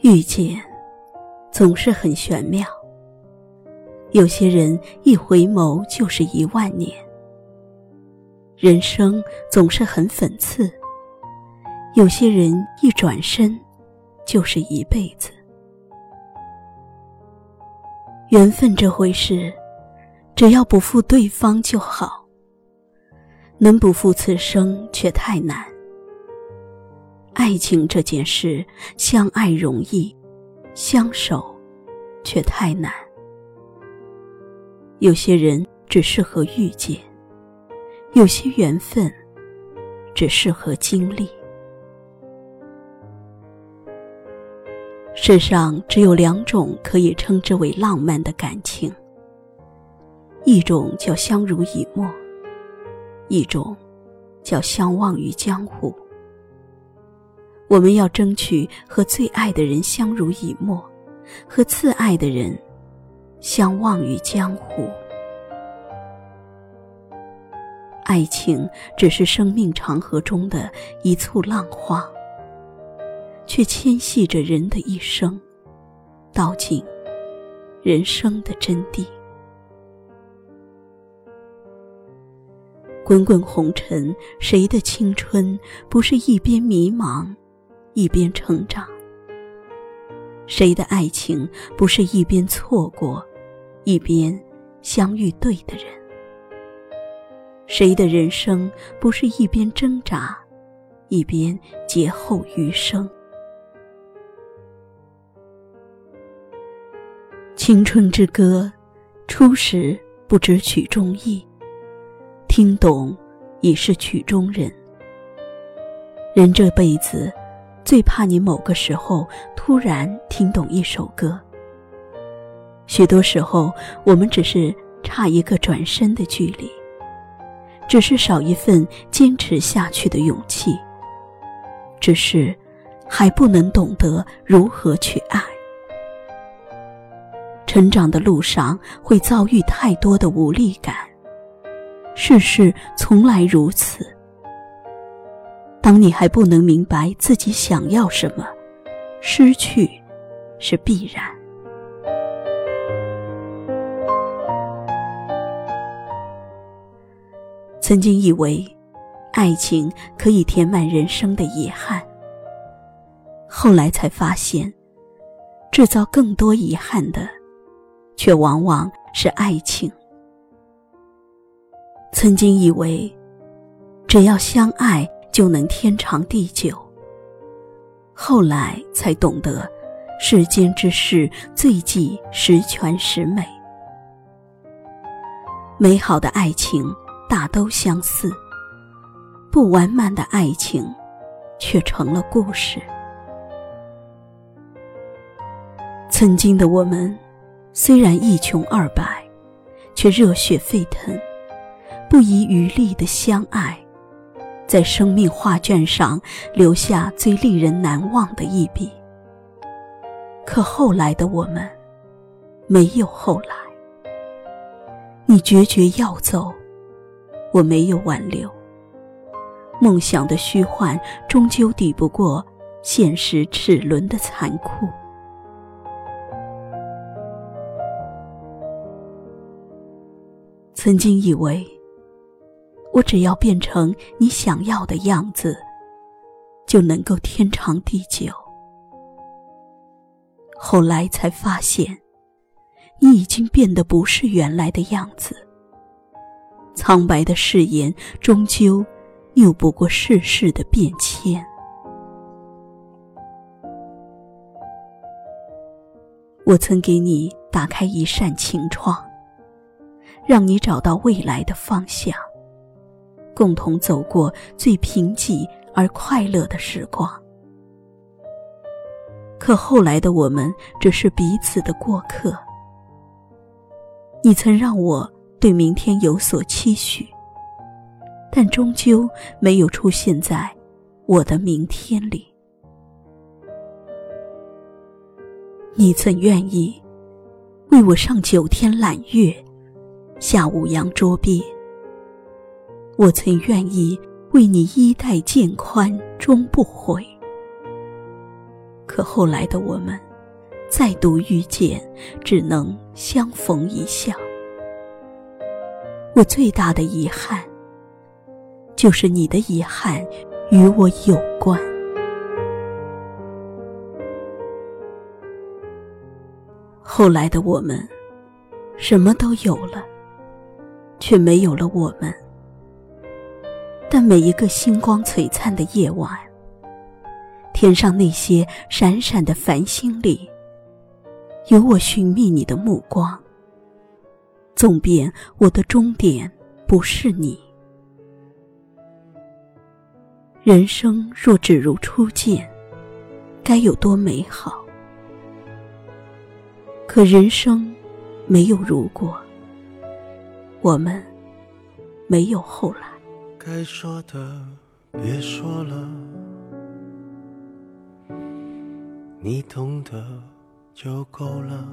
遇见总是很玄妙，有些人一回眸就是一万年。人生总是很讽刺，有些人一转身就是一辈子。缘分这回事，只要不负对方就好，能不负此生却太难。爱情这件事，相爱容易，相守却太难。有些人只适合遇见，有些缘分只适合经历。世上只有两种可以称之为浪漫的感情，一种叫相濡以沫，一种叫相忘于江湖。我们要争取和最爱的人相濡以沫，和次爱的人相忘于江湖。爱情只是生命长河中的一簇浪花，却牵系着人的一生，道尽人生的真谛。滚滚红尘，谁的青春不是一边迷茫？一边成长，谁的爱情不是一边错过，一边相遇对的人？谁的人生不是一边挣扎，一边劫后余生？青春之歌，初时不知曲中意，听懂已是曲中人。人这辈子。最怕你某个时候突然听懂一首歌。许多时候，我们只是差一个转身的距离，只是少一份坚持下去的勇气，只是还不能懂得如何去爱。成长的路上会遭遇太多的无力感，世事从来如此。当你还不能明白自己想要什么，失去是必然。曾经以为，爱情可以填满人生的遗憾，后来才发现，制造更多遗憾的，却往往是爱情。曾经以为，只要相爱。就能天长地久。后来才懂得，世间之事最忌十全十美。美好的爱情大都相似，不完满的爱情却成了故事。曾经的我们，虽然一穷二白，却热血沸腾，不遗余力的相爱。在生命画卷上留下最令人难忘的一笔。可后来的我们，没有后来。你决绝要走，我没有挽留。梦想的虚幻，终究抵不过现实齿轮的残酷。曾经以为。我只要变成你想要的样子，就能够天长地久。后来才发现，你已经变得不是原来的样子。苍白的誓言，终究拗不过世事的变迁。我曾给你打开一扇晴窗，让你找到未来的方向。共同走过最贫瘠而快乐的时光，可后来的我们只是彼此的过客。你曾让我对明天有所期许，但终究没有出现在我的明天里。你曾愿意为我上九天揽月，下五洋捉鳖。我曾愿意为你衣带渐宽终不悔，可后来的我们，再度遇见，只能相逢一笑。我最大的遗憾，就是你的遗憾与我有关。后来的我们，什么都有了，却没有了我们。但每一个星光璀璨的夜晚，天上那些闪闪的繁星里，有我寻觅你的目光。纵便我的终点不是你，人生若只如初见，该有多美好？可人生没有如果，我们没有后来。该说的别说了，你懂得就够了。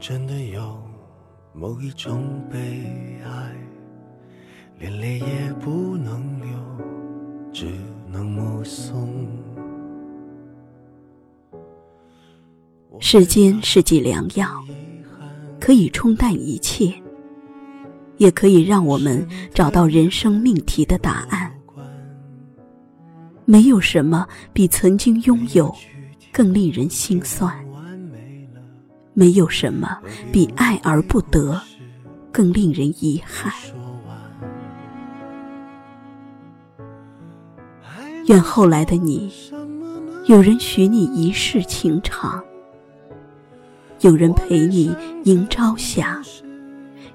真的有某一种悲哀，连泪也不能流，只能目送。世间是剂良药，可以冲淡一切，也可以让我们找到人生命题的答案。没有什么比曾经拥有更令人心酸。没有什么比爱而不得更令人遗憾。愿后来的你，有人许你一世情长，有人陪你迎朝霞，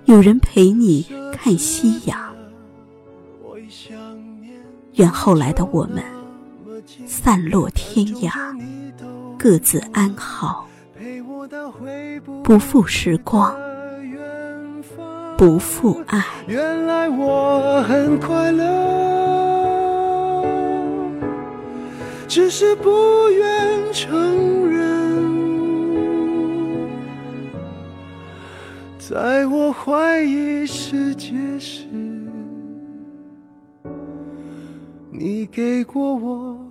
有人陪你看夕阳。愿后来的我们，散落天涯，各自安好。不负时光，不负爱。原来我很快乐，只是不愿承认。在我怀疑世界时，你给过我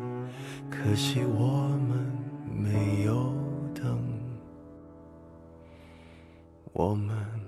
可惜我们没有等，我们。